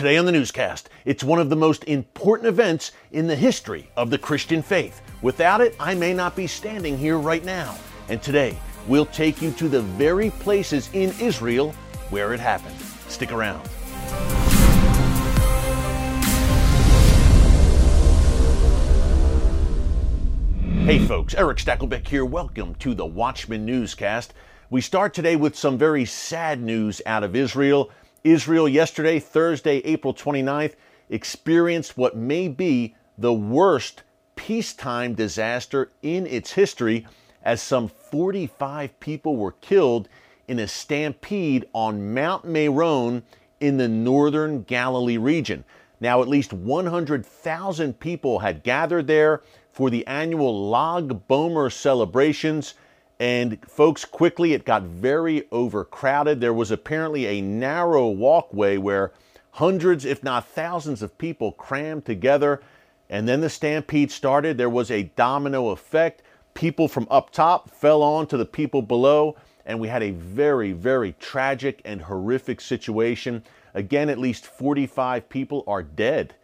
Today on the newscast, it's one of the most important events in the history of the Christian faith. Without it, I may not be standing here right now. And today, we'll take you to the very places in Israel where it happened. Stick around. Hey folks, Erick Stakelbeck here. Welcome to the Watchman Newscast. We start today with some very sad news out of Israel. Israel yesterday, Thursday, April 29th, experienced what may be the worst peacetime disaster in its history as some 45 people were killed in a stampede on Mount Meron in the northern Galilee region. Now, at least 100,000 people had gathered there for the annual Lag BaOmer celebrations. And folks, quickly it got very overcrowded. There was apparently a narrow walkway where hundreds, if not thousands, of people crammed together. And then the stampede started. There was a domino effect. People from up top fell on to the people below. And we had a very, very tragic and horrific situation. Again, at least 45 people are dead.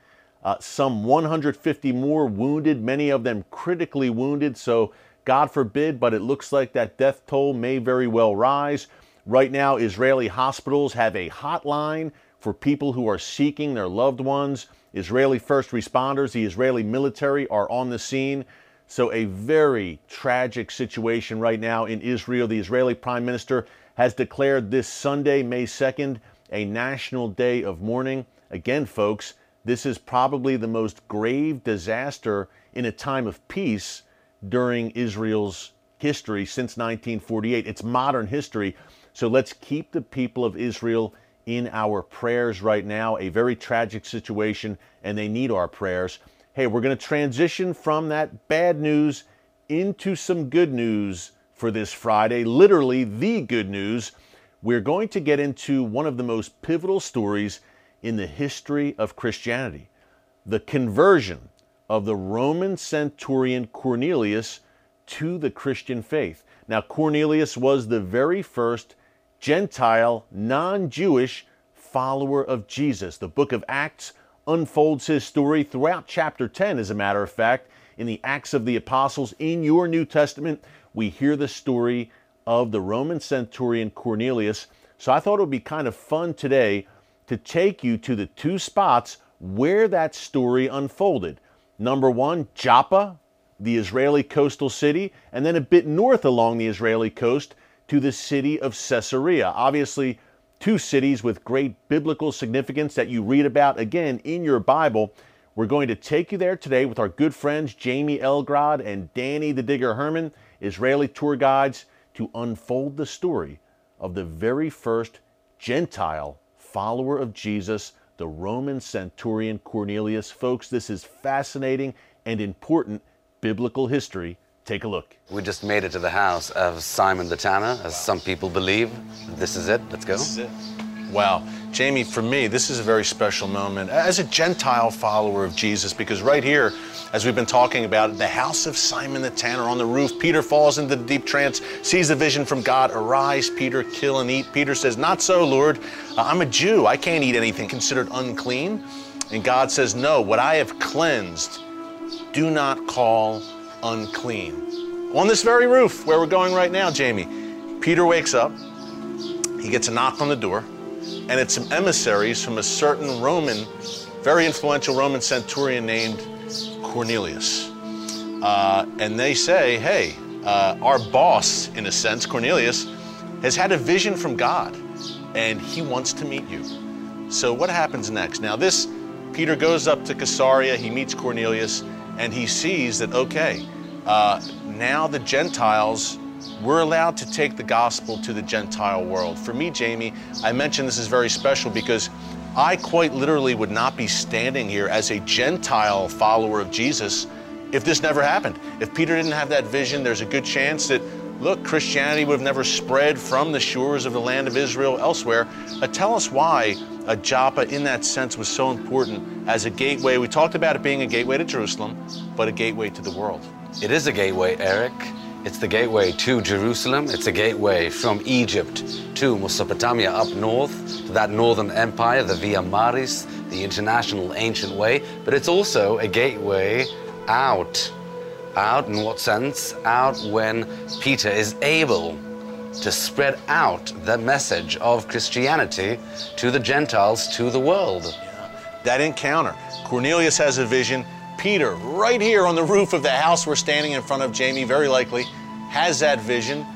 Uh, some 150 more wounded, many of them critically wounded. So God forbid, but it looks like that death toll may very well rise. Right now, Israeli hospitals have a hotline for people who are seeking their loved ones. Israeli first responders, the Israeli military are on the scene. So, a very tragic situation right now in Israel. The Israeli Prime Minister has declared this Sunday, May 2nd, a national day of mourning. Again, folks, this is probably the most grave disaster in a time of peace during Israel's history since 1948. It's modern history. So let's keep the people of Israel in our prayers right now. A very tragic situation, and they need our prayers. Hey, we're going to transition from that bad news into some good news for this Friday, literally the good news. We're going to get into one of the most pivotal stories in the history of Christianity the conversion of the Roman centurion Cornelius to the Christian faith. Now, Cornelius was the very first Gentile, non Jewish follower of Jesus. The book of Acts unfolds his story throughout chapter 10, as a matter of fact. In the Acts of the Apostles, in your New Testament, we hear the story of the Roman centurion Cornelius. So I thought it would be kind of fun today to take you to the two spots where that story unfolded. Number one, Joppa, the Israeli coastal city, and then a bit north along the Israeli coast to the city of Caesarea. Obviously, two cities with great biblical significance that you read about again in your Bible. We're going to take you there today with our good friends Jamie Elgrod and Danny the Digger Herman, Israeli tour guides, to unfold the story of the very first Gentile follower of Jesus the Roman centurion Cornelius. Folks, this is fascinating and important biblical history. Take a look. We just made it to the house of Simon the Tanner, as some people believe. This is it. Let's go. Wow. Jamie, for me, this is a very special moment as a Gentile follower of Jesus because right here, as we've been talking about, the house of Simon the Tanner on the roof, Peter falls into the deep trance, sees the vision from God, arise, Peter, kill and eat. Peter says, Not so, Lord. Uh, I'm a Jew. I can't eat anything considered unclean. And God says, No, what I have cleansed, do not call unclean. On this very roof where we're going right now, Jamie, Peter wakes up. He gets a knock on the door and it's some emissaries from a certain Roman, very influential Roman centurion named Cornelius. Uh, and they say, hey, uh, our boss, in a sense, Cornelius, has had a vision from God and he wants to meet you. So, what happens next? Now, this Peter goes up to Caesarea, he meets Cornelius, and he sees that, okay, uh, now the Gentiles we're allowed to take the gospel to the Gentile world. For me, Jamie, I mentioned this is very special because I quite literally would not be standing here as a Gentile follower of Jesus if this never happened. If Peter didn't have that vision, there's a good chance that, look, Christianity would have never spread from the shores of the land of Israel elsewhere. Uh, tell us why a Joppa, in that sense, was so important as a gateway. We talked about it being a gateway to Jerusalem, but a gateway to the world. It is a gateway, Erick. It's the gateway to Jerusalem. It's a gateway from Egypt to Mesopotamia up north, to that northern empire, the Via Maris, the international ancient way, but it's also a gateway out. Out in what sense? Out when Peter is able to spread out the message of Christianity to the Gentiles, to the world. That encounter. Cornelius has a vision. Peter, right here on the roof of the house we're standing in front of, Jamie, very likely, has that vision.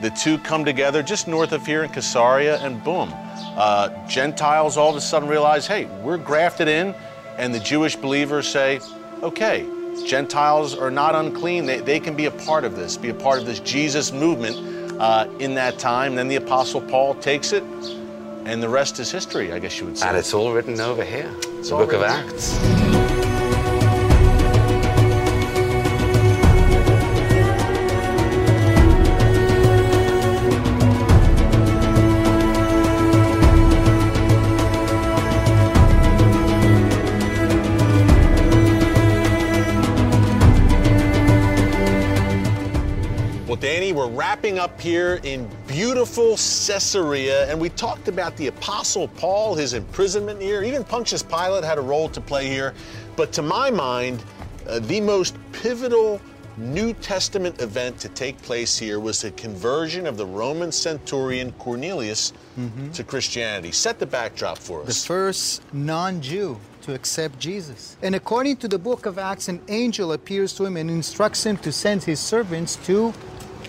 The two come together just north of here in Caesarea, and boom, uh, Gentiles all of a sudden realize, hey, we're grafted in, and the Jewish believers say, okay, Gentiles are not unclean. They, they can be a part of this, be a part of this Jesus movement uh, in that time. Then the Apostle Paul takes it, and the rest is history, I guess you would say. And it's all written over here, It's the book of. Acts. We're wrapping up here in beautiful Caesarea, and we talked about the Apostle Paul, his imprisonment here. Even Pontius Pilate had a role to play here. But to my mind, uh, the most pivotal New Testament event to take place here was the conversion of the Roman centurion Cornelius to Christianity. Set the backdrop for us. the first non Jew to accept Jesus. And according to the book of Acts, an angel appears to him and instructs him to send his servants to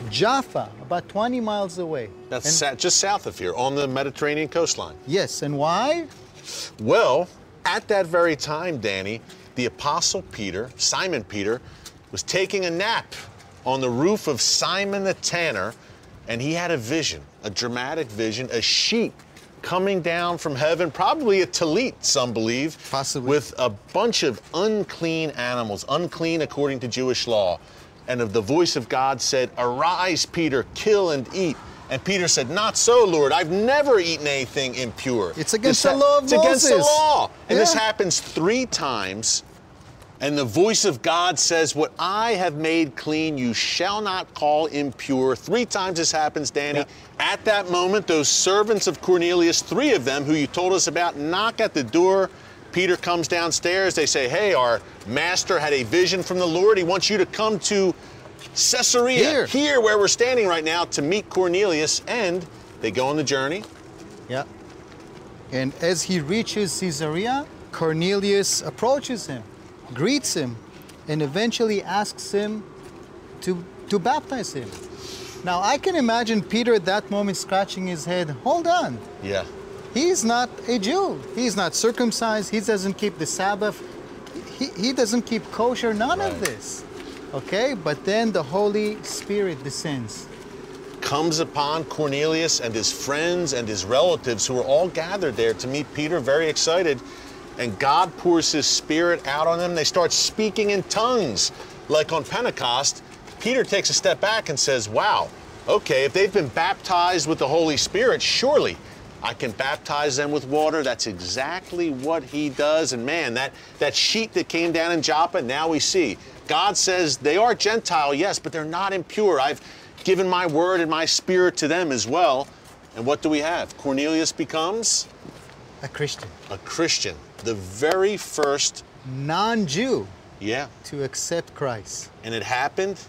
Jaffa, about 20 miles away. That's sa- just south of here on the Mediterranean coastline. yes, and why? Well, at that very time, Danny, the Apostle Peter, Simon Peter, was taking a nap on the roof of Simon the Tanner, and he had a vision, a dramatic vision, a sheet coming down from heaven, probably a talit, some believe, Possibly. with a bunch of unclean animals, unclean according to Jewish law. And of the voice of God said, Arise, Peter, kill and eat. And Peter said, Not so, Lord. I've never eaten anything impure. It's against This the law of It's against the Moses." law. And this happens three times. And the voice of God says, What I have made clean, you shall not call impure. Three times this happens, Danny. Yeah. At that moment, those servants of Cornelius, three of them who you told us about, knock at the door. Peter comes downstairs. They say, Hey, our master had a vision from the Lord. He wants you to come to Caesarea, Here. where we're standing right now, to meet Cornelius. And they go on the journey. Yeah. And as he reaches Caesarea, Cornelius approaches him, greets him, and eventually asks him to, to baptize him. Now, I can imagine Peter at that moment scratching his head. Hold on. Yeah. He's not a Jew. He's not circumcised. He doesn't keep the Sabbath. He, he doesn't keep kosher. None of this. Okay? But then the Holy Spirit descends. comes upon Cornelius and his friends and his relatives who are all gathered there to meet Peter, very excited. And God pours his spirit out on them. They start speaking in tongues, like on Pentecost. Peter takes a step back and says, Wow, okay, if they've been baptized with the Holy Spirit, surely I can baptize them with water. That's exactly what he does. And man, that, that sheet that came down in Joppa, now we see. God says they are Gentile, yes, but they're not impure. I've given my word and my spirit to them as well. And what do we have? Cornelius becomes A Christian, a Christian, the very first, non Jew, yeah. to accept Christ. And it happened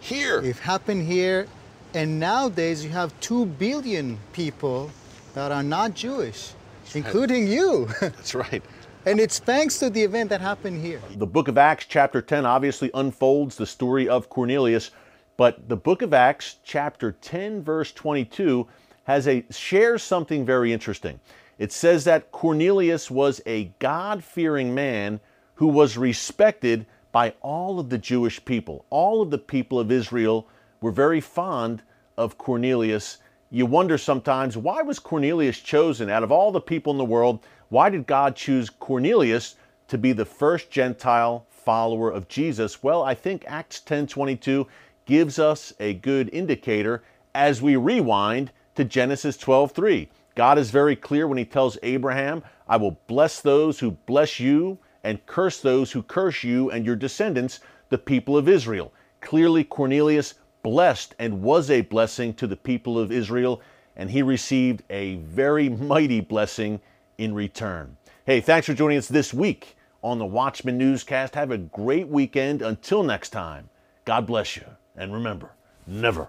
here. It happened here, and nowadays you have two billion people that are not Jewish, including you. That's right. and it's thanks to the event that happened here. The book of Acts, chapter 10, obviously unfolds the story of Cornelius, but the book of Acts, chapter 10, verse 22, has a shares something very interesting. It says that Cornelius was a God-fearing man who was respected by all of the Jewish people. All of the people of Israel were very fond of Cornelius. You wonder sometimes why was Cornelius chosen out of all the people in the world? Why did God choose Cornelius to be the first Gentile follower of Jesus? Well, I think Acts 10:22 gives us a good indicator as we rewind to Genesis 12:3. God is very clear when he tells Abraham, "I will bless those who bless you and curse those who curse you and your descendants, the people of Israel." Clearly Cornelius blessed and was a blessing to the people of Israel, and he received a very mighty blessing in return. Hey, thanks for joining us this week on the Watchman Newscast. Have a great weekend. Until next time, God bless you. And remember, never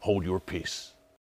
hold your peace.